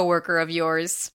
coworker of yours.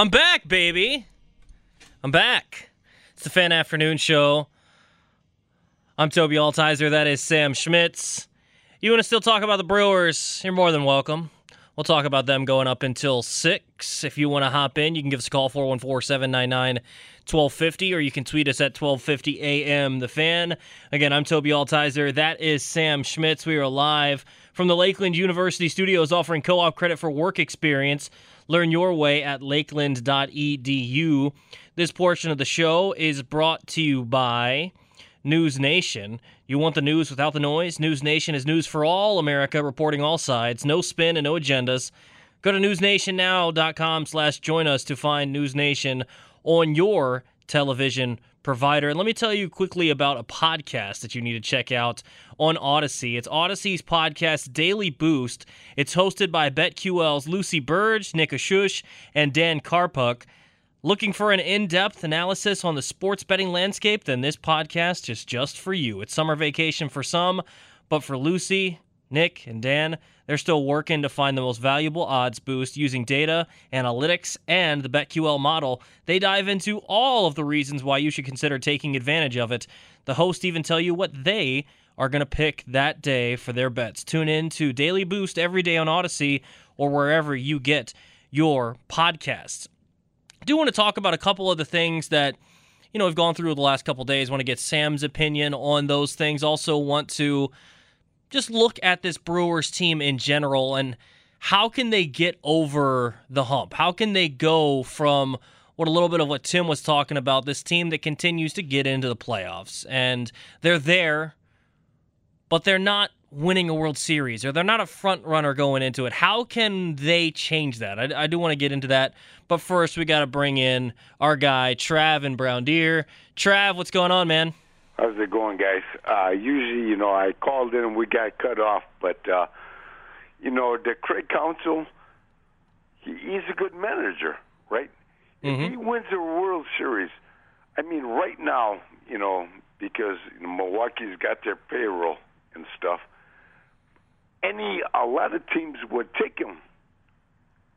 I'm back, baby. I'm back. It's the Fan Afternoon Show. I'm Tobi Altizer. That is Sam Schmitz. You want to still talk about the Brewers? You're more than welcome. We'll talk about them going up until 6. If you want to hop in, you can give us a call 414 799 1250 or you can tweet us at 1250 AM The Fan. Again, I'm Tobi Altizer. That is Sam Schmitz. We are live from the Lakeland University studios offering co op credit for work experience. Learn your way at lakeland.edu. This portion of the show is brought to you by News Nation. You want the news without the noise? News Nation is news for all America, reporting all sides, no spin and no agendas. Go to newsnationnow.com slash join us to find News Nation on your television provider. And let me tell you quickly about a podcast that you need to check out on Odyssey. It's Odyssey's podcast Daily Boost. It's hosted by BetQL's Lucy Burdge, Nick Ashooh, and Dan Karpuc. Looking for an in depth analysis on the sports betting landscape? Then this podcast is just for you. It's summer vacation for some, but for Lucy, Nick, and Dan, they're still working to find the most valuable odds boost using data, analytics, and the BetQL model. They dive into all of the reasons why you should consider taking advantage of it. The hosts even tell you what they are going to pick that day for their bets. Tune in to Daily Boost every day on Odyssey or wherever you get your podcasts. I do want to talk about a couple of the things that you know we've gone through the last couple days. want to get Sam's opinion on those things. Also want to just look at this Brewers team in general and how can they get over the hump? How can they go from what a little bit of what Tim was talking about, this team that continues to get into the playoffs and they're there, but they're not winning a World Series or they're not a front runner going into it. How can they change that? I, I do want to get into that, but first we got to bring in our guy Trav and Brown Deer. Trav, what's going on, man? How's it going, guys? Uh, usually, you know, I called in and we got cut off, but uh, you know, the Craig Counsell, he, he's a good manager, right? Mm-hmm. If he wins a World Series, I mean, right now, you know, because you know, Milwaukee's got their payroll and stuff. Any a lot of teams would take him,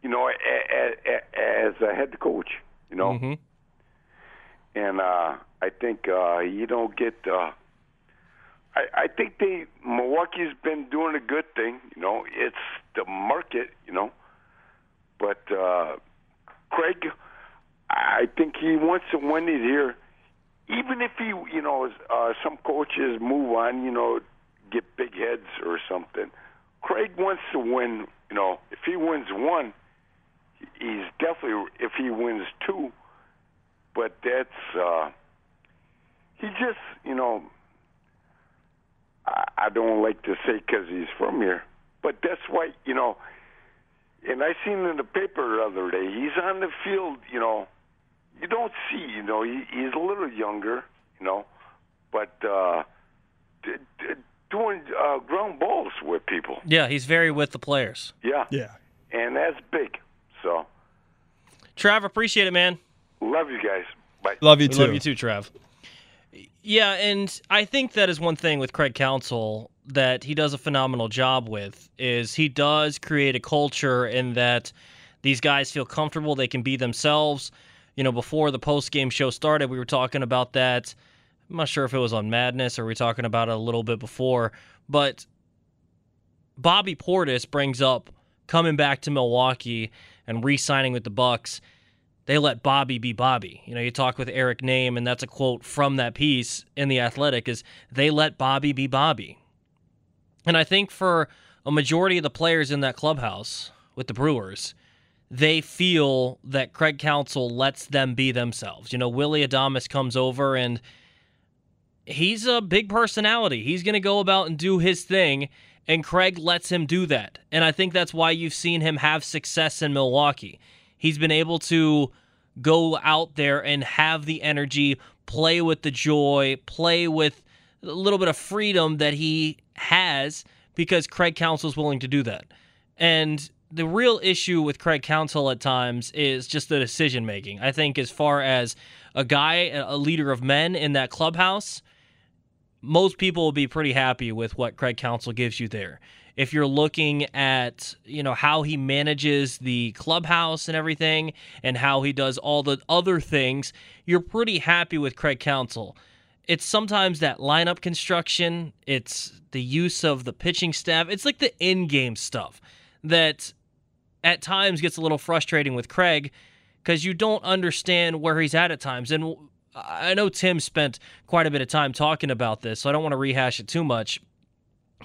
you know, a, a, a, as a head coach, you know. Mm-hmm. And uh, I think uh, you don't get. Uh, I, I think they Milwaukee's been doing a good thing. You know, it's the market. You know, but uh, Craig, I think he wants to win it here. Even if he, you know, uh, some coaches move on, you know, get big heads or something. Craig wants to win. You know, if he wins one, he's definitely. If he wins two, but that's uh, he just, you know. I, I don't like to say because he's from here, but that's why, you know. And I seen in the paper the other day, he's on the field. You know, you don't see. You know, he, he's a little younger. You know, but uh, d- d- doing uh, ground balls with people. Yeah, he's very with the players. Yeah, Yeah. and that's big. So Trav, appreciate it, man. Love you guys. Bye. Love you too. love you too, Trav. Yeah, and I think that is one thing with Craig Counsell that he does a phenomenal job with is he does create a culture in that these guys feel comfortable, they can be themselves. You know, before the post game show started, we were talking about that. I'm not sure if it was on Madness or we were talking about it a little bit before, but Bobby Portis brings up coming back to Milwaukee and re-signing with the Bucks, they let Bobby be Bobby. You know, you talk with Eric Nehm, and that's a quote from that piece in the Athletic: is they let Bobby be Bobby. And I think for a majority of the players in that clubhouse with the Brewers, they feel that Craig Counsell lets them be themselves. You know, Willie Adames comes over and he's a big personality. He's going to go about and do his thing, and Craig lets him do that. And I think that's why you've seen him have success in Milwaukee. He's been able to go out there and have the energy, play with the joy, play with a little bit of freedom that he has because Craig Counsell is willing to do that. And the real issue with Craig Counsell at times is just the decision making. I think as far as a guy, a leader of men in that clubhouse, most people will be pretty happy with what Craig Counsell gives you there. If you're looking at, you know, how he manages the clubhouse and everything and how he does all the other things, you're pretty happy with Craig Counsell it's sometimes that lineup construction, it's the use of the pitching staff, it's like the in game stuff that at times gets a little frustrating with Craig because you don't understand where he's at at times. And I know Tim spent quite a bit of time talking about this, so I don't want to rehash it too much.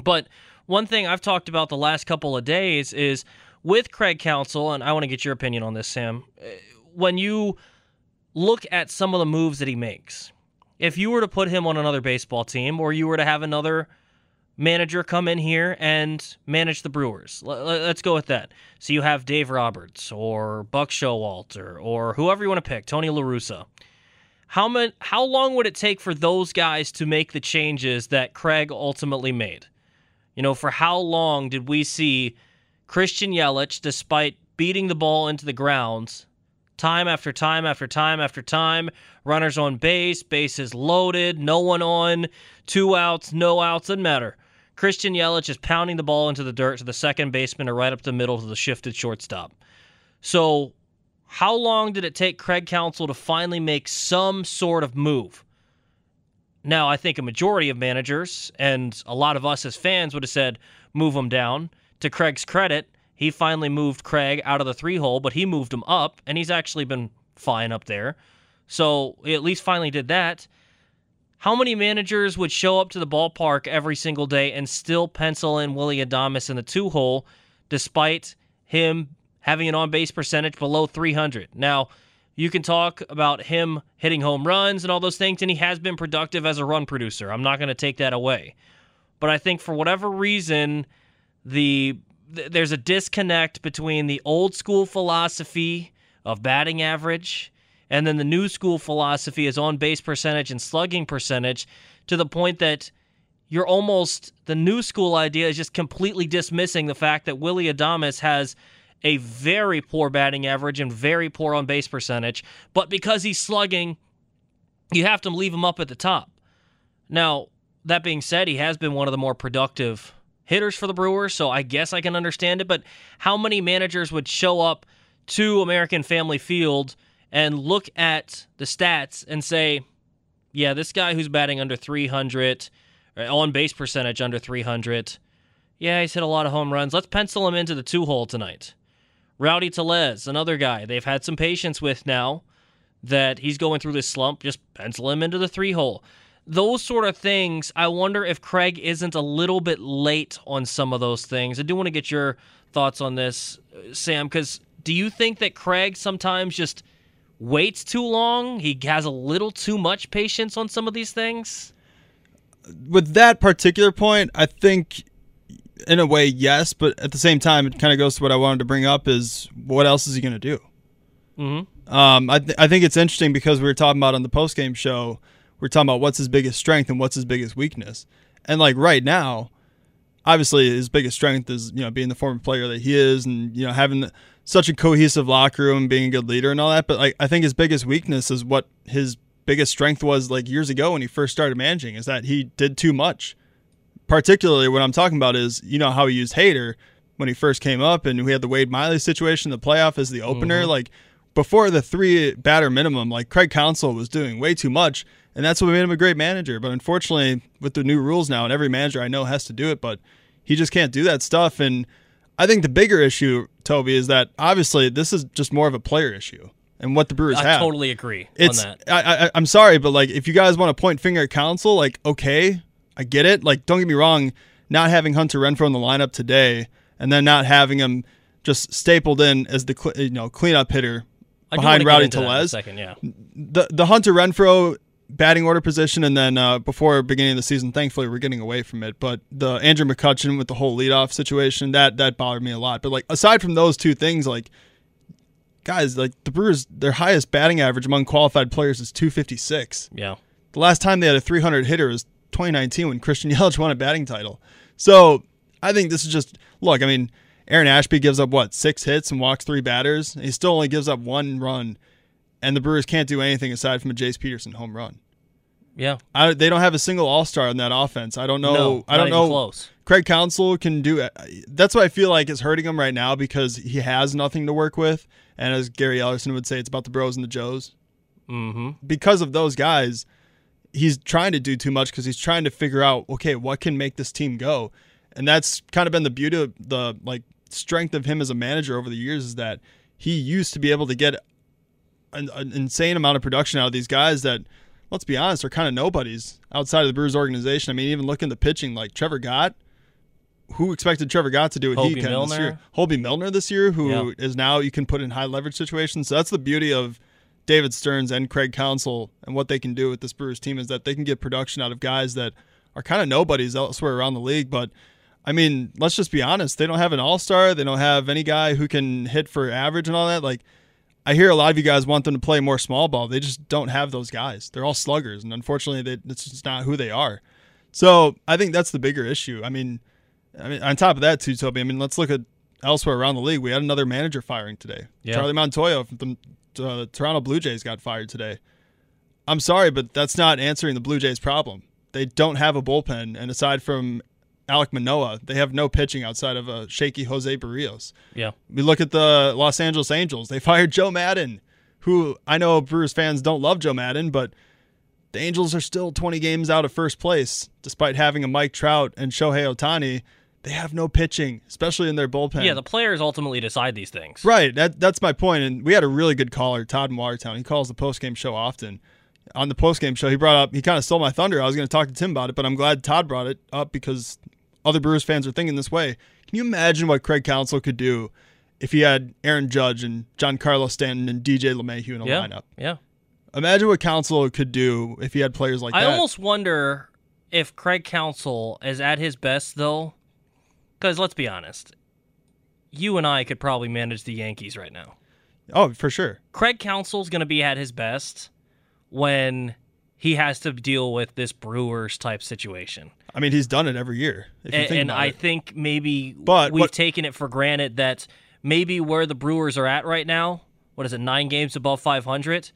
But one thing I've talked about the last couple of days is with Craig Counsell, and I want to get your opinion on this, Sam. Eh, when you look at some of the moves that he makes, if you were to put him on another baseball team or you were to have another manager come in here and manage the Brewers. Let's go with that. So you have Dave Roberts or Buck Showalter or whoever you want to pick, Tony La Russa. How many, how long would it take for those guys to make the changes that Craig ultimately made? You know, for how long did we see Christian Yelich, despite beating the ball into the grounds, time after time after time after time. Runners on base, bases loaded, no one on, two outs, no outs, doesn't matter. Christian Yelich is pounding the ball into the dirt to the second baseman or right up the middle to the shifted shortstop. So, how long did it take Craig Counsell to finally make some sort of move? Now, I think a majority of managers and a lot of us as fans would have said, move him down. To Craig's credit, he finally moved Craig out of the three hole, but he moved him up, and he's actually been fine up there. So he at least finally did that. How many managers would show up to the ballpark every single day and still pencil in Willie Adames in the two hole, despite him having an on base percentage below 300? Now, you can talk about him hitting home runs and all those things, and he has been productive as a run producer. I'm not going to take that away. But I think for whatever reason, the there's a disconnect between the old school philosophy of batting average and then the new school philosophy is on base percentage and slugging percentage to the point that you're almost the new school idea is just completely dismissing the fact that Willie Adames has a very poor batting average and very poor on base percentage, but because he's slugging, you have to leave him up at the top. Now, that being said, he has been one of the more productive hitters for the Brewers, so I guess I can understand it. But how many managers would show up to American Family Field and look at the stats and say, yeah, this guy who's batting under 300, uh, on base percentage under 300, yeah, he's hit a lot of home runs. Let's pencil him into the two hole tonight. Rowdy Tellez, another guy they've had some patience with now that he's going through this slump. Just pencil him into the three hole those sort of things, I wonder if Craig isn't a little bit late on some of those things. I do want to get your thoughts on this, uh, Sam, because do you think that Craig sometimes just waits too long? He has a little too much patience on some of these things? With that particular point, I think in a way, yes, but at the same time, it kind of goes to what I wanted to bring up is what else is he going to do? Mm-hmm. Um, I, th- I think it's interesting because we were talking about on the post game show – we're talking about what's his biggest strength and what's his biggest weakness. And like right now, obviously his biggest strength is you know being the former player that he is, and you know having the, such a cohesive locker room, and being a good leader, and all that. But like I think his biggest weakness is what his biggest strength was like years ago when he first started managing is that he did too much. Particularly what I'm talking about is you know how he used Hader when he first came up, and we had the Wade Miley situation, the playoff as the opener, mm-hmm. like before the three batter minimum, like Craig Counsell was doing way too much and that's what made him a great manager. But unfortunately, with the new rules now, and every manager I know has to do it, but he just can't do that stuff. And I think the bigger issue, Tobi, is that obviously this is just more of a player issue and what the Brewers I have. totally agree it's, on that. I, I, I'm sorry, but like, if you guys want to point finger at Counsell, like, okay, I get it. Like, don't get me wrong, not having Hunter Renfroe in the lineup today, and then not having him just stapled in as the you know cleanup hitter behind Rowdy into that in a Tellez. second, yeah. The the Hunter Renfroe batting order position, and then uh, before beginning of the season, thankfully we're getting away from it. But the Andrew McCutchen with the whole leadoff situation that that bothered me a lot. But like aside from those two things, like guys, like the Brewers, their highest batting average among qualified players is 256. Yeah. The last time they had a 300 hitter was 2019 when Christian Yelich won a batting title. So I think this is just look. I mean, Aaron Ashby gives up what six hits and walks three batters. He still only gives up one run, and the Brewers can't do anything aside from a Jace Peterson home run. Yeah. I, they don't have a single All Star in that offense. I don't know. No, I don't know. close. Craig Counsell can do it. That's what I feel like is hurting him right now because he has nothing to work with. And as Gary Ellerson would say, it's about the Bros and the Joes. Mm-hmm. Because of those guys, he's trying to do too much because he's trying to figure out, okay, what can make this team go? And that's kind of been the beauty of the like strength of him as a manager over the years is that he used to be able to get an, an insane amount of production out of these guys that, let's be honest, are kind of nobodies outside of the Brewers organization. I mean, even looking at the pitching, like Trevor Gott, who expected Trevor Gott to do what he Hoby can this Milner. year? Hoby Milner this year, who is Yeah. now you can put in high leverage situations. So that's the beauty of David Stearns and Craig Counsell and what they can do with this Brewers team is that they can get production out of guys that are kind of nobodies elsewhere around the league. But I mean, let's just be honest. They don't have an all star. They don't have any guy who can hit for average and all that. Like, I hear a lot of you guys want them to play more small ball. They just don't have those guys. They're all sluggers, and unfortunately, they, that's just not who they are. So I think that's the bigger issue. I mean, I mean, on top of that, too, Tobi. I mean, let's look at elsewhere around the league. We had another manager firing today. Yeah. Charlie Montoyo from the uh, Toronto Blue Jays got fired today. I'm sorry, but that's not answering the Blue Jays' problem. They don't have a bullpen, and aside from Alek Manoah, they have no pitching outside of a shaky Jose Berrios. Yeah. We look at the Los Angeles Angels. They fired Joe Maddon, who I know Brewers fans don't love Joe Maddon, but the Angels are still 20 games out of first place, despite having a Mike Trout and Shohei Ohtani. They have no pitching, especially in their bullpen. Yeah, the players ultimately decide these things. Right. That that's my point. And we had a really good caller, Todd in Watertown. He calls the post game show often. On the post game show, he brought up he kind of stole my thunder. I was going to talk to Tim about it, but I'm glad Todd brought it up because other Brewers fans are thinking this way. Can you imagine what Craig Counsell could do if he had Aaron Judge and Giancarlo Stanton and DJ LeMahieu in a Yeah. lineup? Yeah. Imagine what Counsell could do if he had players like I that. I almost wonder if Craig Counsell is at his best though, because let's be honest, you and I could probably manage the Yankees right now. oh, for sure. Craig Counsell's going to be at his best when he has to deal with this Brewers type situation. I mean, he's done it every year. If you and think and I it. think maybe But we've taken it for granted that maybe where the Brewers are at right now, what is it, nine games above 500?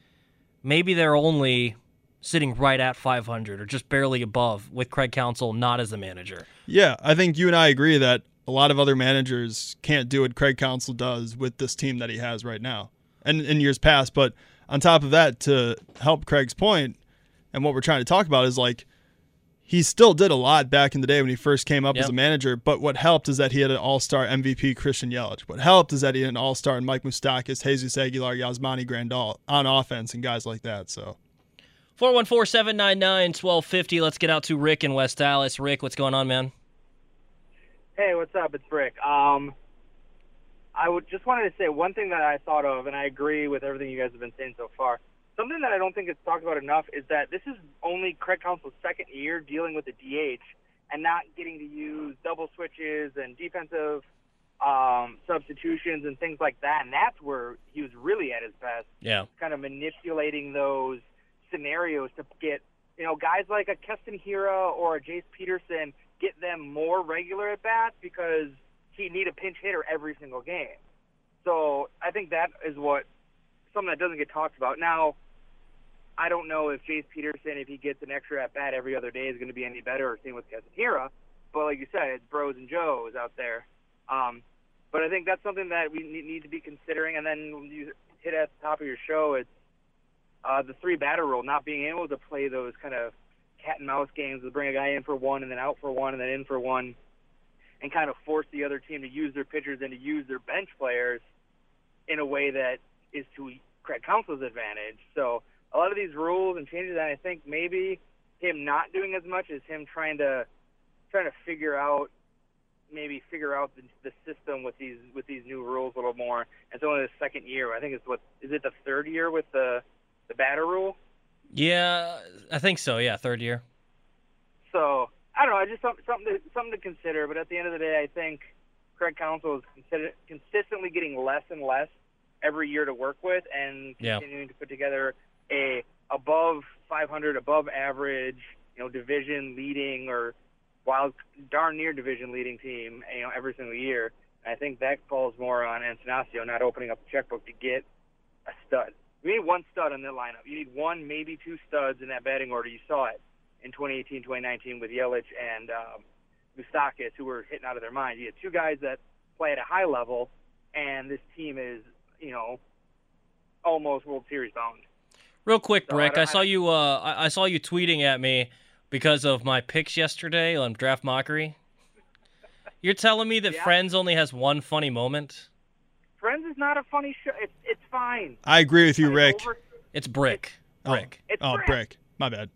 Maybe they're only sitting right at 500 or just barely above with Craig Counsell not as the manager. Yeah, I think you and I agree that a lot of other managers can't do what Craig Counsell does with this team that he has right now and in years past. But on top of that, to help Craig's point and what we're trying to talk about is like he still did a lot back in the day when he first came up as a manager. But what helped is that he had an all star MVP, Christian Yelich. What helped is that he had an all star in Mike Moustakas, Jesus Aguilar, Yasmani Grandal on offense and guys like that. So 414 799 1250. Let's get out to Rick in West Dallas. Rick, what's going on, man? Hey, what's up? It's Rick. Um, I would just wanted to say one thing that I thought of, and I agree with everything you guys have been saying so far. Something that I don't think is talked about enough is that this is only Craig Counsell's second year dealing with the DH and not getting to use double switches and defensive um, substitutions and things like that. And that's where he was really at his best Yeah. kind of manipulating those scenarios to get you know guys like a Keston Hiura or a Jace Peterson get them more regular at bats because he need a pinch hitter every single game. So I think that is what something that doesn't get talked about. Now, I don't know if Jace Peterson, if he gets an extra at bat every other day, is going to be any better. Or same with Hiura, but like you said, it's bros and Joes out there. Um, but I think that's something that we need to be considering. And then you hit at the top of your show, it's uh, the three batter rule, not being able to play those kind of cat and mouse games to bring a guy in for one and then out for one and then in for one. and kind of force the other team to use their pitchers and to use their bench players in a way that is to Craig Counsell's advantage. So a lot of these rules and changes, and I think maybe him not doing as much is him trying to trying to figure out maybe figure out the, the system with these with these new rules a little more. It's only the second year. I think it's what is it the third year with the the batter rule? Yeah, I think so. Yeah, third year. So I don't know. I just something something to, something to consider. But at the end of the day, I think Craig Counsell is consider, consistently getting less and less every year to work with, and Yeah. continuing to put together a above 500, above average, you know, division leading or wild darn near division leading team, you know, every single year. And I think that falls more on Attanasio not opening up the checkbook to get a stud. You need one stud in that lineup. You need one, maybe two studs in that batting order. You saw it in 2018, 2019 with Yelich and um, Moustakas, who were hitting out of their mind. You had two guys that play at a high level, and this team is, you know, almost World Series bound. Real quick, So I Brick. don't- I, saw you. Uh, I, I saw you tweeting at me because of my picks yesterday on Draft Mockery. You're telling me that Yeah. Friends only has one funny moment? Friends is not a funny show. It's it's fine. I agree with you, It's Rick. over- It's Brick. Oh. Brick. It's Oh, Brick. brick. My bad.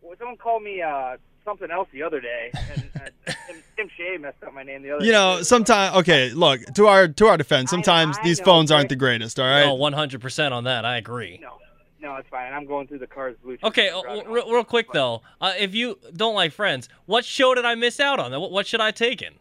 Well, someone called me uh, something else the other day, and uh, Tim, Tim Shea messed up my name the other. You know, sometimes okay. Look to our to our defense. Sometimes I these know, phones aren't the greatest. All right. Oh, 100% on that. I agree. No, no, it's fine. I'm going through the car's Bluetooth. Okay, Right real, real quick though, uh, if you don't like Friends, what show did I miss out on? What, what should I take in?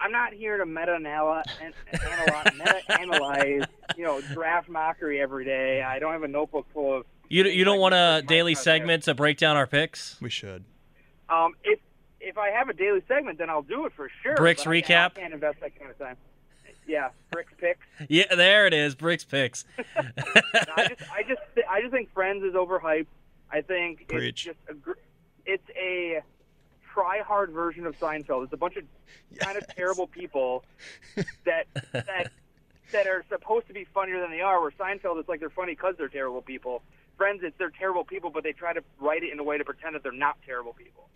I'm not here to meta analyze, meta analyze, you know, draft mockery every day. I don't have a notebook full of. You you don't want a daily out there. segment to break down our picks? We should. Um, if if I have a daily segment, then I'll do it for sure. Bricks but recap? I can't invest that kind of time. Yeah, bricks picks. Yeah, there it is. Bricks picks. No, I just, I just, I just think Friends is overhyped. I think Preach. it's just a, gr- it's a try-hard version of Seinfeld. It's a bunch of kind of terrible people that that that are supposed to be funnier than they are. Where Seinfeld, it's like they're funny because they're terrible people. Friends, it's they're terrible people, but they try to write it in a way to pretend that they're not terrible people.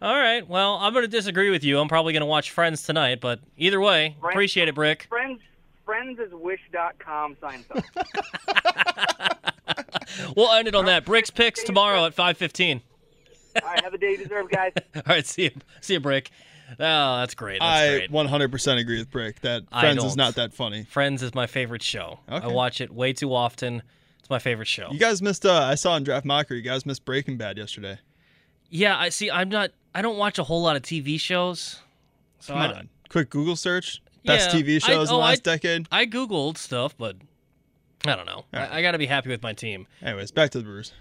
All right. Well, I'm going to disagree with you. I'm probably going to watch Friends tonight, but either way, Right. appreciate it, Brick. Friends, Friends is Wish.com Seinfeld. We'll end it on that. Bricks picks tomorrow at 5:15. All right, have a day you deserve, guys. All right, see you, see you, Brick. Oh, that's great. That's I great. 100% agree with Brick that I Friends is don't. not that funny. Friends is my favorite show. I watch it way too often. It's my favorite show. You guys missed. Uh, I saw in Draft Mockery. You guys missed Breaking Bad yesterday. Yeah, I see. I'm not. I don't watch a whole lot of TV shows. So Come I, on. Quick Google search. Best Yeah, TV I- shows in oh, the I- last decade. I googled stuff, but I don't know. right. I, I got to be happy with my team. Anyways, back to the Brewers.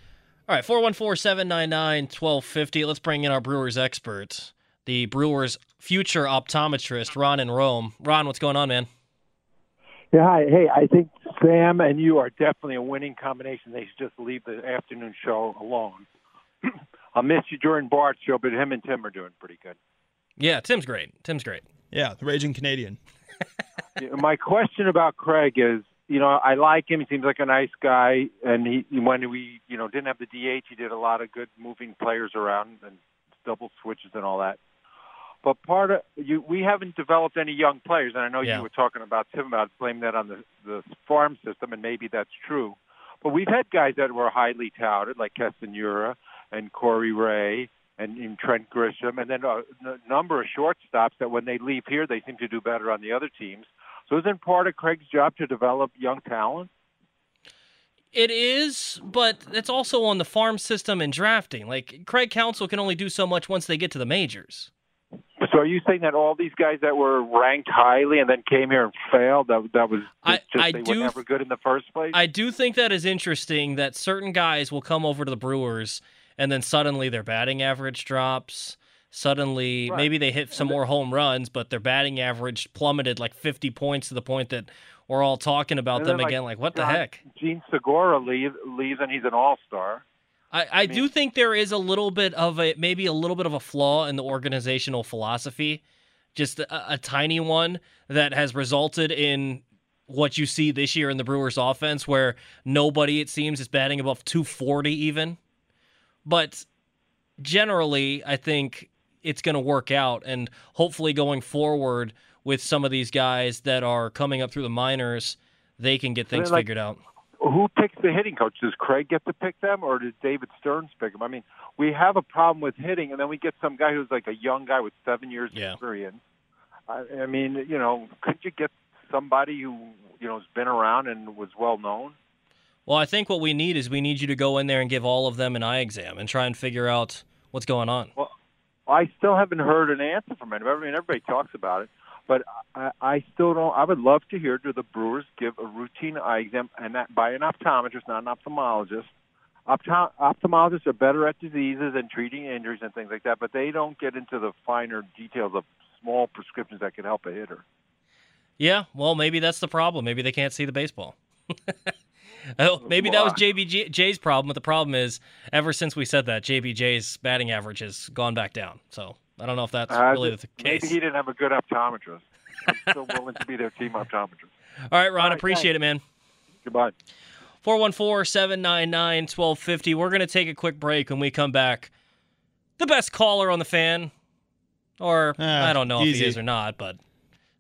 All right, 414-799-1250. Let's bring in our Brewers expert, the Brewers future optometrist, Ron in Rome. Ron, what's going on, man? Yeah, hi. Hey, I think Sam and you are definitely a winning combination. They should just leave the afternoon show alone. I'll miss you during Bart's show, but him and Tim are doing pretty good. Yeah, Tim's great. Tim's great. Yeah, the Raging Canadian. My question about Craig is, you know, I like him. He seems like a nice guy, and he when we, you know, didn't have the DH, he did a lot of good moving players around and double switches and all that. But part of you, we haven't developed any young players, and I know Yeah. you were talking about Tim about blaming that on the the farm system, and maybe that's true. But we've had guys that were highly touted, like Castanura and Corey Ray and, and Trent Grisham, and then a number of shortstops that when they leave here, they seem to do better on the other teams. So isn't part of Craig's job to develop young talent? It is, but it's also on the farm system and drafting. Like Craig Counsell can only do so much once they get to the majors. So are you saying that all these guys that were ranked highly and then came here and failed, that that was I- just I they do were never good in the first place? I do think that is interesting that certain guys will come over to the Brewers and then suddenly their batting average drops. Suddenly, Right. maybe they hit some more home runs, but their batting average plummeted like 50 points to the point that we're all talking about them like, again. Like, what the John- heck? Jean Segura leave, leaves and he's an all-star. I, I do think there is a little bit of a maybe a little bit of a flaw in the organizational philosophy, just a, a tiny one that has resulted in what you see this year in the Brewers offense, where nobody it seems is batting above 240 even. But generally, I think it's going to work out. And hopefully, going forward with some of these guys that are coming up through the minors, they can get things like- figured out. who picks the hitting coach? Does Craig get to pick them, or does David Stearns pick them? I mean, we have a problem with hitting, and then we get some guy who's like a young guy with seven years Yeah. experience. I, I mean, you know, could you get somebody who you know has been around and was well known? Well, I think what we need is we need you to go in there and give all of them an eye exam and try and figure out what's going on. Well, I still haven't heard an answer from anybody. I mean, everybody talks about it, but I, I still don't. I would love to hear do the Brewers give a routine eye exam, and that by an optometrist, not an ophthalmologist. Opto- ophthalmologists are better at diseases and treating injuries and things like that, but they don't get into the finer details of small prescriptions that can help a hitter. Yeah, well, maybe that's the problem. Maybe they can't see the baseball. oh, maybe that was JBJ's problem, but the problem is, ever since we said that, JBJ's batting average has gone back down. So I don't know if that's Uh, really the case. Maybe he didn't have a good optometrist. I'm still willing to be their team optometrist. All right, Ron, All right, appreciate it, man. Goodbye. 414 799 1250. We're going to take a quick break when we come back. The best caller on the fan, or Ah, I don't know if he is or not, but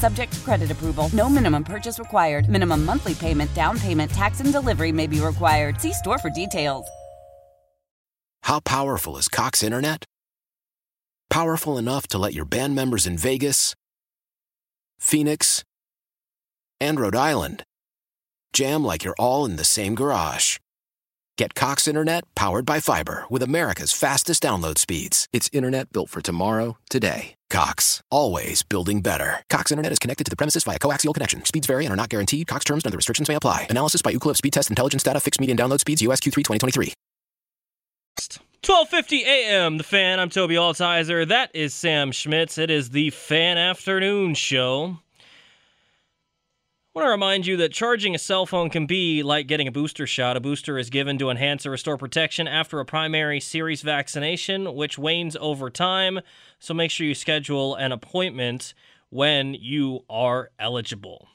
Subject to credit approval. No minimum purchase required. Minimum monthly payment, down payment, tax, and delivery may be required. See store for details. How powerful is Cox Internet? Powerful enough to let your band members in Vegas, Phoenix, and Rhode Island jam like you're all in the same garage. Get Cox Internet powered by fiber with America's fastest download speeds. It's internet built for tomorrow, today. Cox, always building better. Cox Internet is connected to the premises via coaxial connection. Speeds vary and are not guaranteed. Cox terms and other restrictions may apply. Analysis by Ookla Speed Test Intelligence Data. Fixed median download speeds. US Q3 2023. 1250 AM, The Fan. I'm Tobi Altizer. That is Sam Schmitz. It is the Fan Afternoon Show. I want to remind you that charging a cell phone can be like getting a booster shot. A booster is given to enhance or restore protection after a primary series vaccination, which wanes over time. So make sure you schedule an appointment when you are eligible.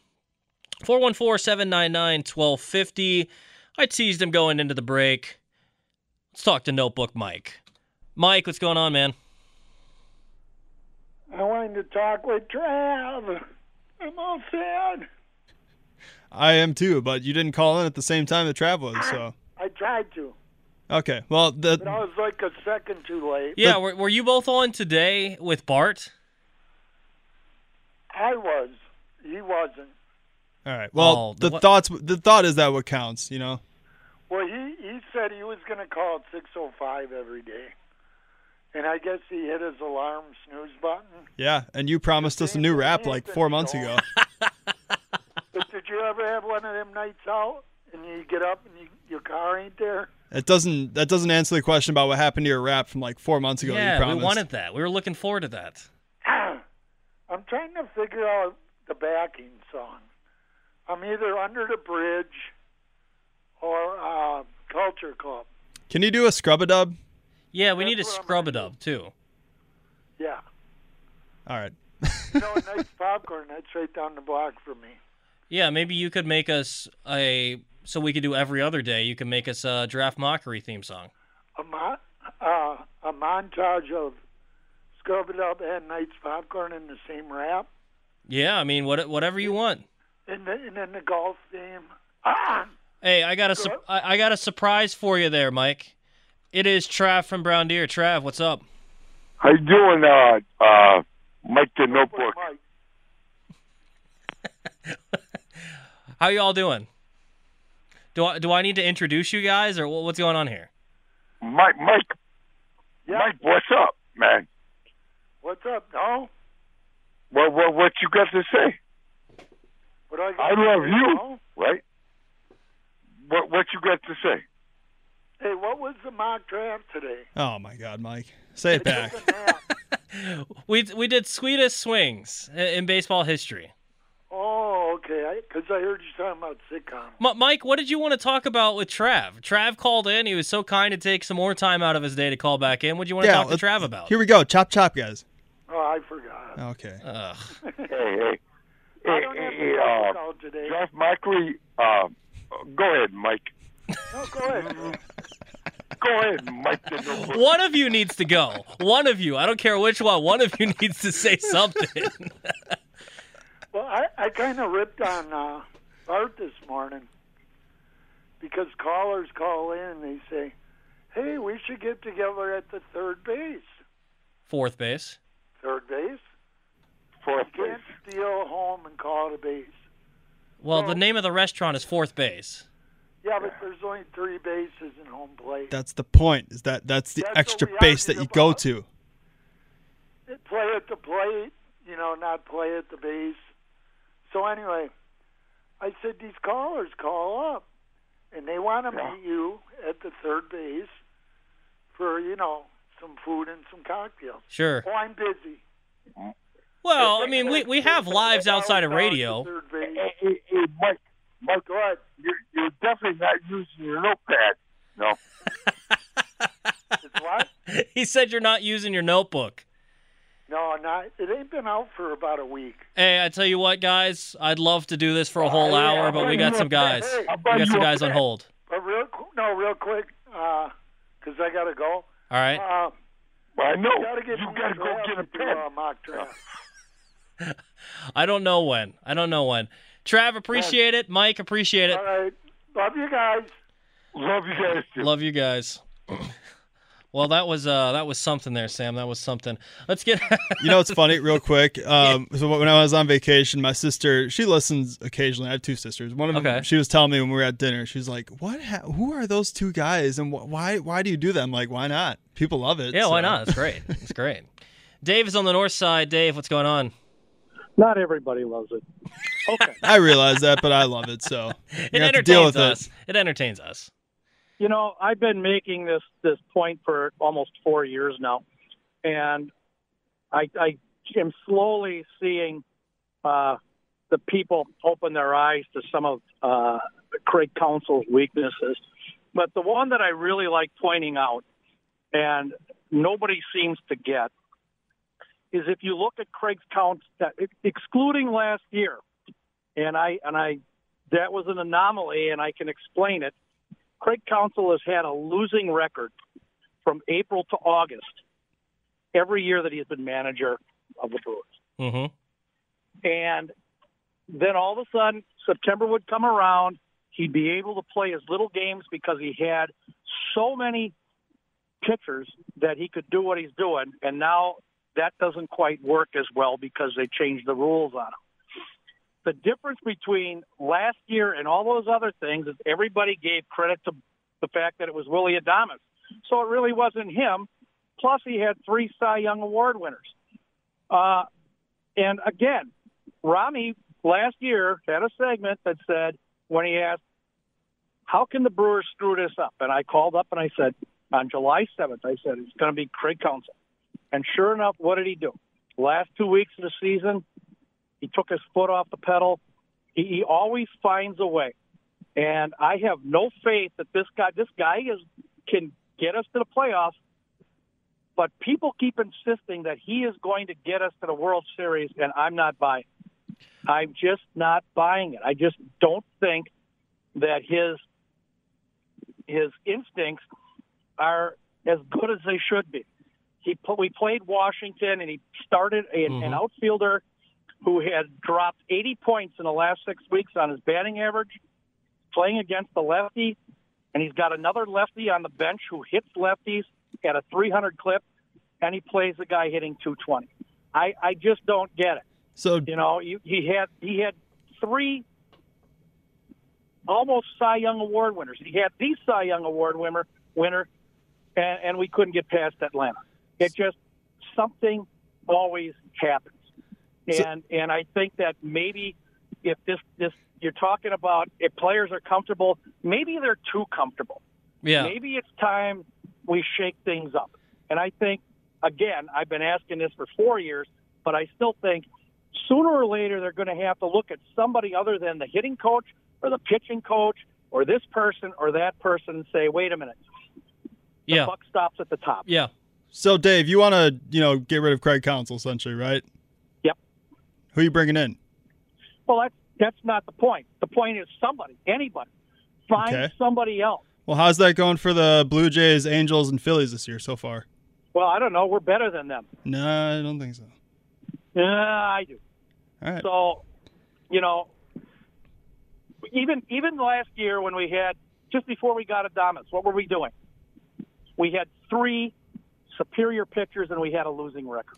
414 799 1250. I teased him going into the break. Let's talk to Notebook Mike. Mike, what's going on, man? I wanted to talk with Trav. I'm all sad. I am too, but you didn't call in at the same time that Trav was, so I tried to, okay. Well, the but I was like a second too late. Yeah, were, were you both on today with Bart? I was. He wasn't. all right. Well, Oh, the what- thoughts. The thought is that what counts, you know. Well, he he said he was going to call at 6:05 every day, and I guess he hit his alarm snooze button. Yeah, and you promised us a new rap like four months ago. But did you ever have one of them nights out and you get up and you, your car ain't there? It doesn't. That doesn't answer the question about what happened to your rap from like four months ago. that you yeah, we wanted that. We were looking forward to that. I'm trying to figure out the backing song. I'm either Under the Bridge or uh, Culture Club. Can you do a scrub a dub? Yeah, we need to That's what I'm scrub a gonna too. Yeah. All right. You know, a nice popcorn, that's right down the block for me. Yeah, maybe you could make us a so we could do every other day. You can make us a draft mockery theme song. A, mo- uh, a montage of Scrub It Up and Night's Popcorn in the same rap. Yeah, I mean, what whatever you want. And, the, and then the golf theme. Ah! Hey, I got a su- I, I got a surprise for you there, Mike. It is Trav from Brown Deer. Trav, what's up? How you doing, uh, uh, Mike the Notebook? Mike. How y'all doing? Do I do I need to introduce you guys or what's going on here? Mike, Mike, Yeah. Mike, what's up, man? What's up? No. Well, what what you got to say? What I, I love you, No? right? What what you got to say? Hey, what was the mock draft today? Oh my God, Mike, say it back. We we did sweetest swings in baseball history. Oh, okay. Because I, heard you talking about sitcom. M- Mike, what did you want to talk about with Trav? Trav called in. He was so kind to take some more time out of his day to call back in. What do you want to talk to let's- Trav about? Here we go. Chop chop, guys. Oh, I forgot. Okay. Ugh. Hey, hey, I don't have hey, the uh, call today. Jeff Mockery. Uh, go ahead, Mike. No, go ahead. Go ahead, Mike. One of you needs to go. One of you. I don't care which one. One of you needs to say something. Well, I, I kind of ripped on uh, Art this morning because callers call in and they say, hey, we should get together at the third base. Fourth base. Third base? Fourth You can't steal home and call it a base. Well, the name of the restaurant is Fourth Base. Yeah, but there's only three bases in home plate. That's the point. Is that that's the That's extra base that argued you go to. play at the plate, you know, not play at the base. So anyway, I said these callers call up, and they want to meet you at the third base for you know some food and some cocktails. Sure. Oh, I'm busy. Well, I mean, we, we have lives outside of radio. Third base. Hey, hey, hey, Mike. Mike, Go ahead. you're, you're definitely not using your notepad. No. It's what? He said you're not using your notebook. No, not. It ain't been out for about a week. Hey, I tell you what, guys, I'd love to do this for a whole yeah, hour, but we got some guys. pen. I'll We got some guys on hold. But real, qu- no, real quick, because I gotta go. All right. Uh, I know. You gotta get You gotta go get a to do, pen. Uh, mock draft. I don't know when. I don't know when. Trav, appreciate it. Mike, appreciate it. All right. Love you guys. Love you guys too. Love you guys. Well, that was uh that was something there, Sam. That was something. Let's get You know it's funny, real quick? Um, so when I was on vacation, my sister she listens occasionally. I have two sisters. One of them, she was telling me when we were at dinner, she's like, "What? Ha- who are those two guys? And wh- why? Why do you do that?" I'm like, "Why not? People love it." Yeah, why not? It's great. It's great. Dave is on the north side. Dave, what's going on? Not everybody loves it. Okay. I realize that, but I love it. So It you have to deal entertains with us. it. It entertains us. You know, I've been making this this point for almost four years now, and I, I am slowly seeing uh, the people open their eyes to some of uh, Craig Counsell's weaknesses. But the one that I really like pointing out, and nobody seems to get, is if you look at Craig's count, excluding last year, and I and I that was an anomaly, and I can explain it. Craig Counsell has had a losing record from April to August every year that he's been manager of the Brewers. Mm-hmm. And then all of a sudden, September would come around. He'd be able to play his little games because he had so many pitchers that he could do what he's doing. And now that doesn't quite work as well because they changed the rules on him. The difference between last year and all those other things is everybody gave credit to the fact that it was Willie Adames. So it really wasn't him. Plus, he had three Cy Young Award winners. Uh, and again, Rami last year had a segment that said when he asked, "How can the Brewers screw this up?" and I called up and I said, on July 7th, I said it's going to be Craig Counsell. And sure enough, what did he do? Last two weeks of the season, he took his foot off the pedal. He, he always finds a way, and I have no faith that this guy, this guy is can get us to the playoffs. But people keep insisting that he is going to get us to the World Series, and I'm not buying. it. I'm just not buying it. I just don't think that his his instincts are as good as they should be. He put, we played Washington, and he started a, an mm-hmm. outfielder who had dropped 80 points in the last six weeks on his batting average, playing against the lefty, and he's got another lefty on the bench who hits lefties at a 300 clip, and he plays a guy hitting 220. I, I just don't get it. So you know, you, he had he had three almost Cy Young Award winners. He had the Cy Young Award winner winner, and, and we couldn't get past Atlanta. It just something always happens. And and I think that maybe if this this you're talking about if players are comfortable, maybe they're too comfortable. Yeah. Maybe it's time we shake things up. And I think again, I've been asking this for 4 years, but I still think sooner or later they're going to have to look at somebody other than the hitting coach or the pitching coach or this person or that person and say, "Wait a minute. The Yeah. buck stops at the top." Yeah. So, Dave, you want to, you know, get rid of Craig Counsell essentially, right? Who are you bringing in? Well, that's that's not the point. The point is somebody, anybody, find Okay. somebody else. Well, how's that going for the Blue Jays, Angels, and Phillies this year so far? Well, I don't know. We're better than them. No, I don't think so. Yeah, I do. All right. So, you know, even even last year when we had just before we got Adames, what were we doing? We had three superior pitchers and we had a losing record.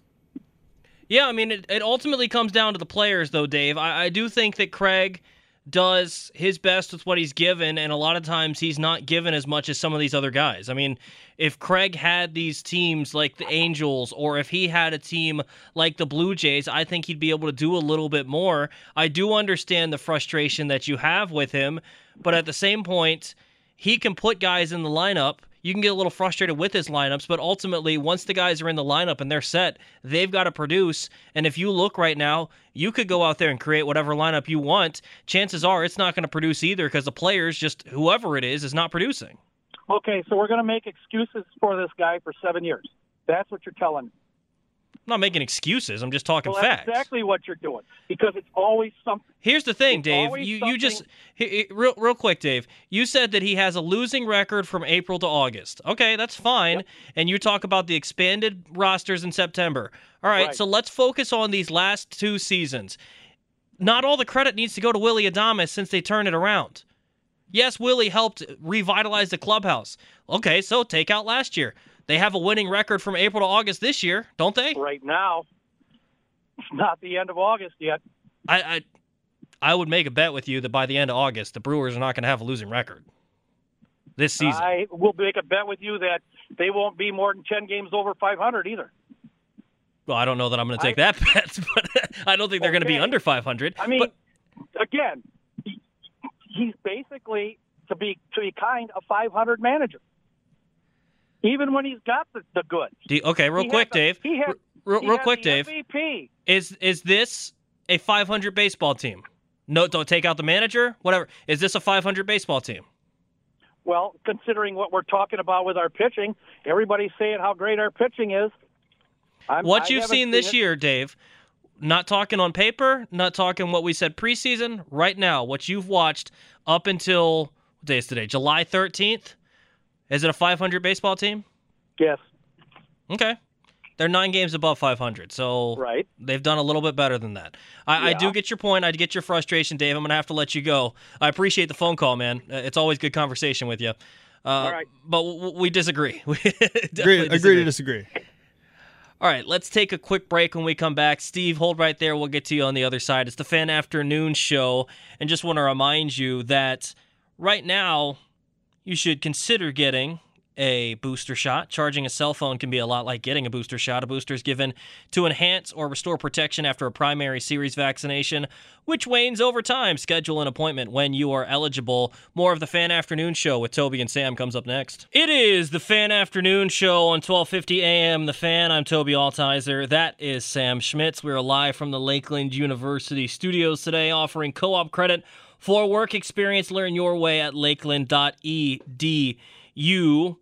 Yeah, I mean, it, it ultimately comes down to the players, though, Dave. I, I do think that Craig does his best with what he's given, and a lot of times he's not given as much as some of these other guys. I mean, if Craig had these teams like the Angels, or if he had a team like the Blue Jays, I think he'd be able to do a little bit more. I do understand the frustration that you have with him, but at the same point, he can put guys in the lineup. You can get a little frustrated with his lineups, but ultimately, once the guys are in the lineup and they're set, they've got to produce. And if you look right now, you could go out there and create whatever lineup you want. Chances are it's not going to produce either because the players, just whoever it is, is not producing. Okay, so we're going to make excuses for this guy for seven years. That's what you're telling me. I'm not making excuses. I'm just talking Well, that's facts. exactly what you're doing because it's always something. Here's the thing, It's Dave. You you just real real quick, Dave. You said that he has a losing record from April to August. Okay, that's fine. And you talk about the expanded rosters in September. All right, Right. so let's focus on these last two seasons. Not all the credit needs to go to Willie Adames since they turned it around. Yes, Willie helped revitalize the clubhouse. Okay, so take out last year. They have a winning record from April to August this year, don't they? Right now, it's not the end of August yet. I, I I would make a bet with you that by the end of August, the Brewers are not going to have a losing record this season. I will make a bet with you that they won't be more than 10 games over 500 either. well, I don't know that I'm going to take that bet, but I don't think they're going to be under 500. I mean, but again, he, he's basically, to be to be kind, a 500 manager. Even when he's got the, the goods. you- okay, real He quick, Dave. He had, real he real had quick, Dave. MVP. Is is this a 500 baseball team? No, don't take out the manager. Whatever. Is this a 500 baseball team? Well, considering what we're talking about with our pitching, everybody's saying how great our pitching is. I'm, what I you've seen this year, Dave. Not talking on paper, not talking what we said preseason. Right now, what you've watched up until what day is today? July 13th. Is it a 500 baseball team? Yes. Okay. They're nine games above 500, so Right. they've done a little bit better than that. I, I do get your point. I get your frustration, Dave. I'm going to have to let you go. I appreciate the phone call, man. Uh, It's always good conversation with you. Uh, All right. But w- w- we disagree. We Agree, definitely agree to disagree. all right, let's take a quick break when we come back. Steve, hold right there. We'll get to you on the other side. It's the Fan Afternoon Show. And just want to remind you that right now, you should consider getting a booster shot. Charging a cell phone can be a lot like getting a booster shot. A booster is given to enhance or restore protection after a primary series vaccination, which wanes over time. Schedule an appointment when you are eligible. More of the Fan Afternoon Show with Tobi and Sam comes up next. It is the Fan Afternoon Show on 1250 AM. The Fan. I'm Tobi Altizer. That is Sam Schmitz. We're live from the Lakeland University studios today, offering co-op credit for work experience. Learn your way at lakeland.edu.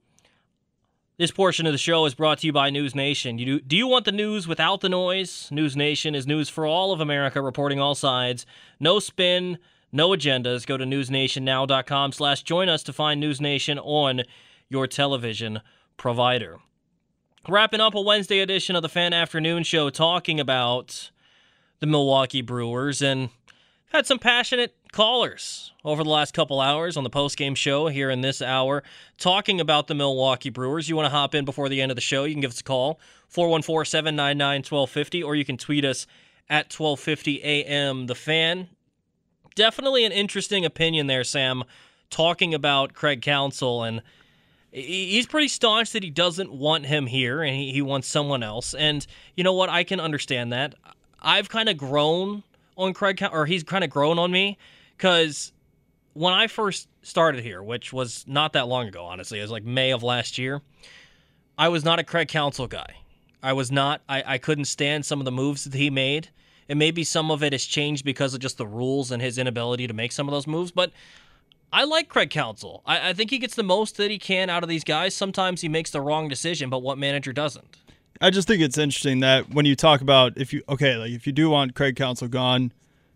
This portion of the show is brought to you by News Nation. You do, do you want the news without the noise? News Nation is news for all of America, reporting all sides. No spin, no agendas. Go to newsnationnow.com slash join us to find News Nation on your television provider. Wrapping up a Wednesday edition of the Fan Afternoon Show talking about the Milwaukee Brewers and had some passionate callers over the last couple hours on the postgame show here in this hour talking about the Milwaukee Brewers. You want to hop in before the end of the show, you can give us a call 414-799-1250 or you can tweet us at 1250 AM the fan. Definitely an interesting opinion there, Sam, talking about Craig Counsell and he's pretty staunch that he doesn't want him here and he, he wants someone else. And you know what? I can understand that. I've kind of grown on Craig, or he's kind of grown on me because when I first started here, which was not that long ago, honestly, it was like May of last year, I was not a Craig Counsell guy. I was not, I, I couldn't stand some of the moves that he made. And maybe some of it has changed because of just the rules and his inability to make some of those moves. But I like Craig Counsell. I, I think he gets the most that he can out of these guys. Sometimes he makes the wrong decision, but what manager doesn't? I just think it's interesting that when you talk about if you okay, like if you do want Craig Counsell gone,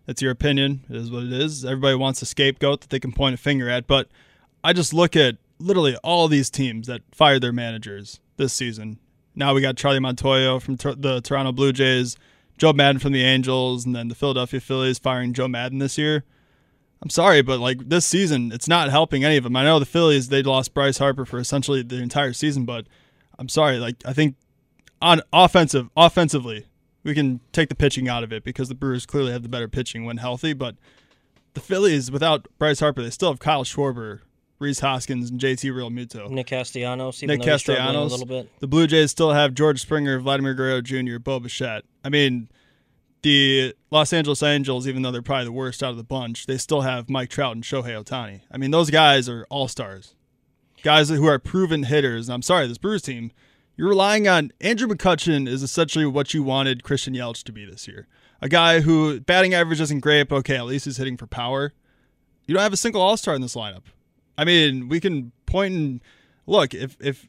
that's your opinion. It is what it is. Everybody wants a scapegoat that they can point a finger at, but I just look at literally all these teams that fired their managers this season. Now we got Charlie Montoyo from the Toronto Blue Jays, Joe Maddon from the Angels, and then the Philadelphia Phillies firing Joe Maddon this year. I'm sorry, but like this season, it's not helping any of them. I know the Phillies they lost Bryce Harper for essentially the entire season, but I'm sorry. Like I think on offensive, offensively, we can take the pitching out of it because the Brewers clearly have the better pitching when healthy. But the Phillies, without Bryce Harper, they still have Kyle Schwarber, Rhys Hoskins, and JT Realmuto. Nick Castellanos, Nick Castellanos. a little bit. The Blue Jays still have George Springer, Vladimir Guerrero Jr., Bo Bichette. I mean the Los Angeles Angels, even though they're probably the worst out of the bunch, they still have Mike Trout and Shohei Ohtani. I mean, those guys are all stars, guys who are proven hitters. And I'm sorry, this Brewers team, you're relying on Andrew McCutchen is essentially what you wanted Christian Yelich to be this year. A guy who batting average isn't great, but okay, at least he's hitting for power. You don't have a single All Star in this lineup. I mean, we can point and look if if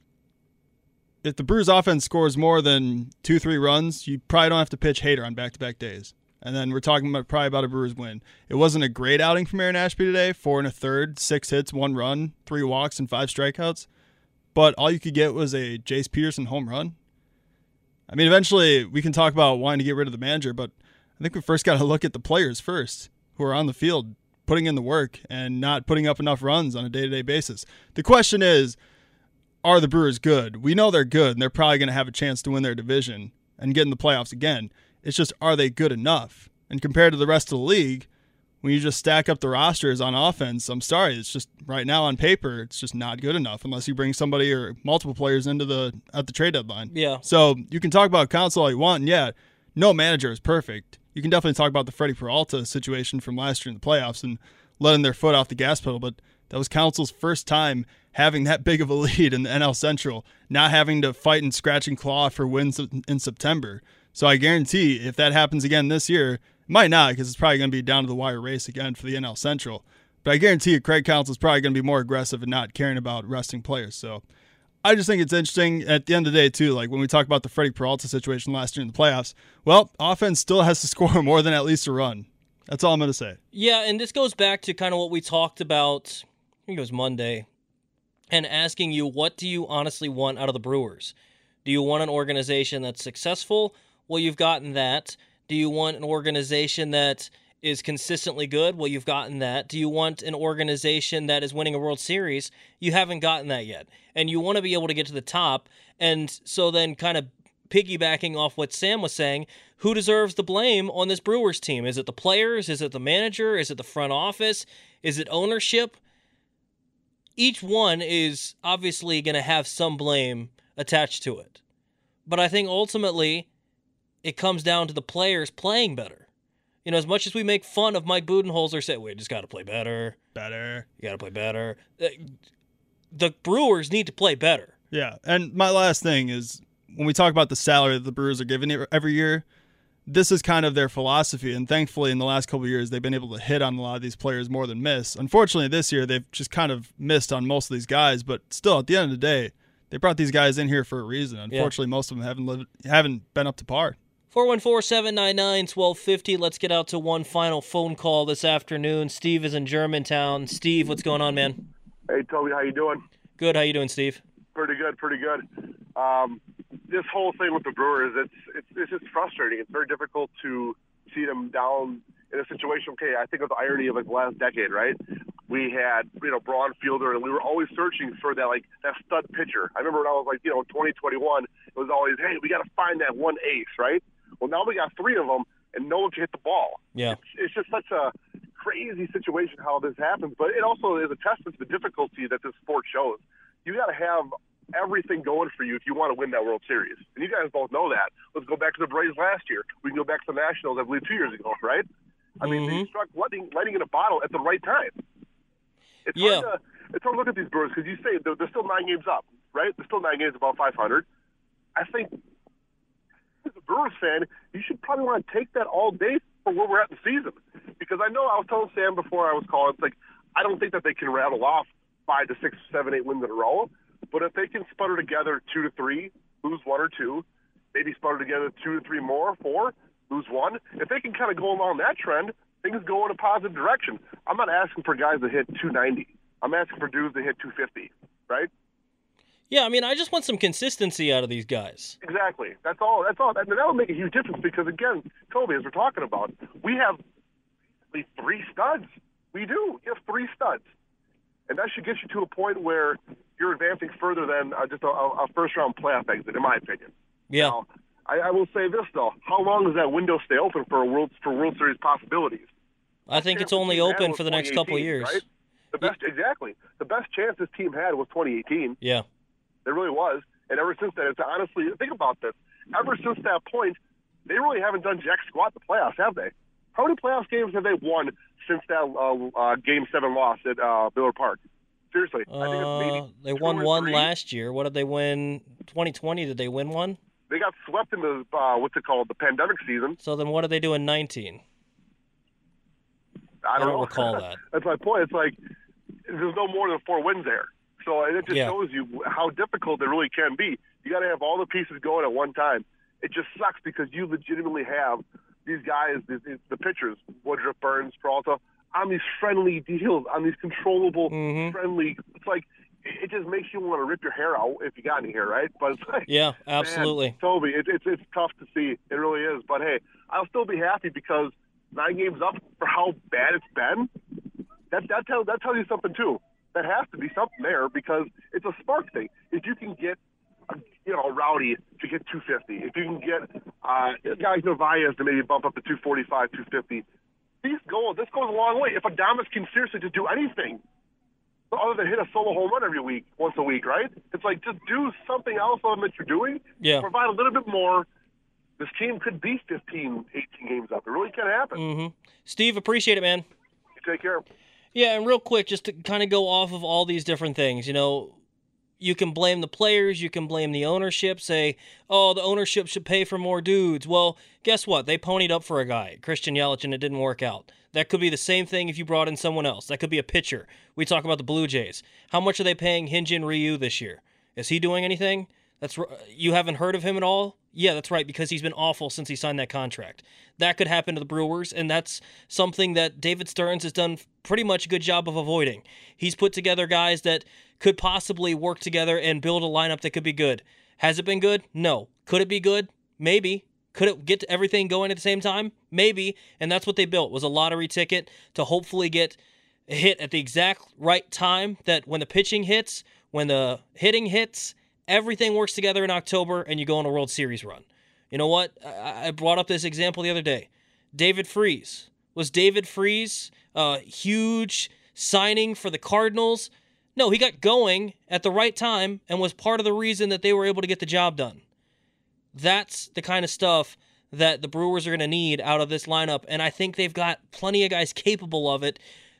if the Brewers offense scores more than two, three runs, you probably don't have to pitch Hader on back to back days. And then we're talking about probably about a Brewers win. It wasn't a great outing from Aaron Ashby today. Four and a third, six hits, one run, three walks, and five strikeouts. But all you could get was a Jace Peterson home run. I mean, eventually we can talk about wanting to get rid of the manager, but I think we first got to look at the players first who are on the field, putting in the work and not putting up enough runs on a day to day basis. The question is, are the Brewers good? We know they're good, and they're probably going to have a chance to win their division and get in the playoffs again. It's just, are they good enough? And compared to the rest of the league, when you just stack up the rosters on offense, I'm sorry, it's just right now on paper, it's just not good enough unless you bring somebody or multiple players into the at the trade deadline. Yeah. So you can talk about Counsell all you want, and yeah, no manager is perfect. You can definitely talk about the Freddie Peralta situation from last year in the playoffs and letting their foot off the gas pedal, but that was Counsell's first time having that big of a lead in the NL Central, not having to fight and scratch and claw for wins in September. So I guarantee if that happens again this year, might not because it's probably going to be down to the wire race again for the NL Central. But I guarantee you, Craig Counsell is probably going to be more aggressive and not caring about resting players. So I just think it's interesting at the end of the day, too. Like when we talk about the Freddie Peralta situation last year in the playoffs, well, offense still has to score more than at least a run. That's all I'm going to say. Yeah, and this goes back to kind of what we talked about. I think it was Monday and asking you, what do you honestly want out of the Brewers? Do you want an organization that's successful? Well, you've gotten that. Do you want an organization that is consistently good? Well, you've gotten that. Do you want an organization that is winning a World Series? You haven't gotten that yet. And you want to be able to get to the top. And so then, kind of piggybacking off what Sam was saying, who deserves the blame on this Brewers team? Is it the players? Is it the manager? Is it the front office? Is it ownership? each one is obviously going to have some blame attached to it. But I think ultimately it comes down to the players playing better. You know, as much as we make fun of Mike Budenholzer, say, we just got to play better. Better. You got to play better. Uh, the Brewers need to play better. Yeah. And my last thing is when we talk about the salary that the Brewers are giving every year, this is kind of their philosophy. And thankfully, in the last couple years, they've been able to hit on a lot of these players more than miss. Unfortunately, this year, they've just kind of missed on most of these guys. But still, at the end of the day, they brought these guys in here for a reason. Unfortunately, yeah. most of them haven't lived, haven't been up to par. 414 799 1250. Let's get out to one final phone call this afternoon. Steve is in Germantown. Steve, what's going on, man? Hey, Tobi, how you doing? Good. How you doing, Steve? Pretty good, pretty good. Um, this whole thing with the Brewers, it's it's it's just frustrating. It's very difficult to see them down in a situation. Okay, I think of the irony of like the last decade, right? We had you know Braun Fielder, and we were always searching for that like that stud pitcher. I remember when I was like you know 2021, it was always hey we got to find that one ace, right? Well now we got three of them, and no one can hit the ball. Yeah, it's, it's just such a crazy situation how this happens, but it also is a testament to the difficulty that this sport shows you got to have everything going for you if you want to win that World Series. And you guys both know that. Let's go back to the Braves last year. We can go back to the Nationals, I believe, two years ago, right? I mean, Mm-hmm. they struck lightning, lightning in a bottle at the right time. It's Yeah. hard to it's hard to look at these Brewers because you say they're, they're still nine games up, right? They're still nine games above 500. I think as a Brewers fan, you should probably want to take that all day for where we're at in the season. Because I know I was telling Sam before I was calling, it's like I don't think that they can rattle off five to six, seven, eight wins in a row. But if they can sputter together two to three, lose one or two, maybe sputter together two to three more, four, lose one. If they can kind of go along that trend, things go in a positive direction. I'm not asking for guys to hit 290. I'm asking for dudes to hit 250, right? Yeah, I mean, I just want some consistency out of these guys. Exactly. That's all. That's all. And that will make a huge difference because, again, Tobi, as we're talking about, we have basically three studs. We do. You have three studs. And that should get you to a point where you're advancing further than uh, just a, a first round playoff exit, in my opinion. Yeah. Now, I, I will say this though: How long does that window stay open for a world for World Series possibilities? I think it's only the team had open for the next couple of years. Right? The best, exactly. The best chance this team had was 2018. Yeah. There really was. And ever since then, it's honestly think about this. Ever since that point, they really haven't done jack squat in the playoffs, have they? How many playoff games have they won since that uh, uh, Game Seven loss at uh, Miller Park? Seriously, I think it's Uh, maybe they won one three. last year. What did they win? 2020, did they win one? They got swept in the uh, what's it called, the pandemic season. So then what did they do in 19? I don't, don't recall that. That's my point. It's like there's no more than four wins there. So and it just Yeah. shows you how difficult it really can be. You got to have all the pieces going at one time. It just sucks because you legitimately have these guys, these, these, the pitchers, Woodruff, Burnes, Peralta, on these friendly deals, on these controllable, Mm-hmm. friendly. It's like it just makes you want to rip your hair out if you got any hair, right? But it's like, Yeah, man, absolutely. Tobi, it, it's it's tough to see. It really is. But hey, I'll still be happy because nine games up for how bad it's been. That that tells that tells you something too. That has to be something there because it's a spark thing. If you can get a, you know a Rowdy to get 250, if you can get uh, guys Narvaez to maybe bump up to 245, 250, these go this goes a long way. If Adames can seriously just do anything other than hit a solo home run every week, once a week, right? It's like just do something else than that you're doing. Yeah. Provide a little bit more. This team could be 15, 18 games up. It really can happen. Mm-hmm. Steve, appreciate it, man. You take care. Yeah, and real quick, just to kind of go off of all these different things, you know, you can blame the players, you can blame the ownership, say, oh, the ownership should pay for more dudes. Well, guess what? They ponied up for a guy, Christian Yelich, and it didn't work out. That could be the same thing if you brought in someone else. That could be a pitcher. We talk about the Blue Jays. How much are they paying Hyun-jin Ryu this year? Is he doing anything? That's you haven't heard of him at all? Yeah, that's right because he's been awful since he signed that contract. That could happen to the Brewers and that's something that David Stearns has done pretty much a good job of avoiding. He's put together guys that could possibly work together and build a lineup that could be good. Has it been good? No. Could it be good? Maybe. Could it get everything going at the same time? Maybe. And that's what they built was a lottery ticket to hopefully get hit at the exact right time that when the pitching hits, when the hitting hits, everything works together in October and you go on a World Series run. You know what? I brought up this example the other day. David Freese. Was David Freese a huge signing for the Cardinals? No, he got going at the right time and was part of the reason that they were able to get the job done. That's the kind of stuff that the Brewers are going to need out of this lineup, and I think they've got plenty of guys capable of it.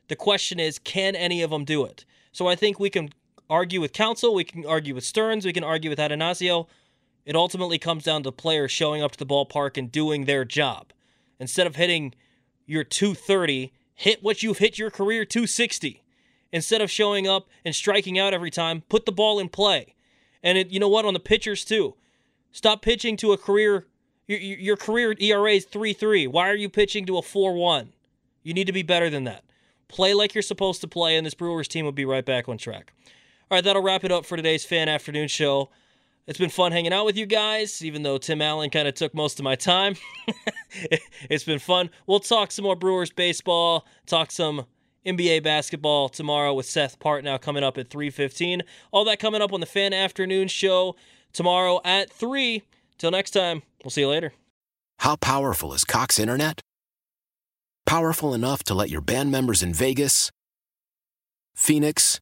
The question is, can any of them do it? So I think we can argue with Counsell, we can argue with Stearns, we can argue with Attanasio. It ultimately comes down to players showing up to the ballpark and doing their job. Instead of hitting your 230, hit what you've hit your career 260. Instead of showing up and striking out every time, put the ball in play. And it, you know what? On the pitchers too, stop pitching to a career. Your, your your career ERA is three three. Why are you pitching to a four one? You need to be better than that. Play like you're supposed to play, and this Brewers team will be right back on track. All right, that'll wrap it up for today's fan afternoon show. It's been fun hanging out with you guys, even though Tim Allen kind of took most of my time. it's been fun. We'll talk some more Brewers baseball, talk some NBA basketball tomorrow with Seth Partnow coming up at 3:15. All that coming up on the Fan Afternoon Show tomorrow at 3. Till next time, we'll see you later. How powerful is Cox Internet? Powerful enough to let your band members in Vegas, Phoenix,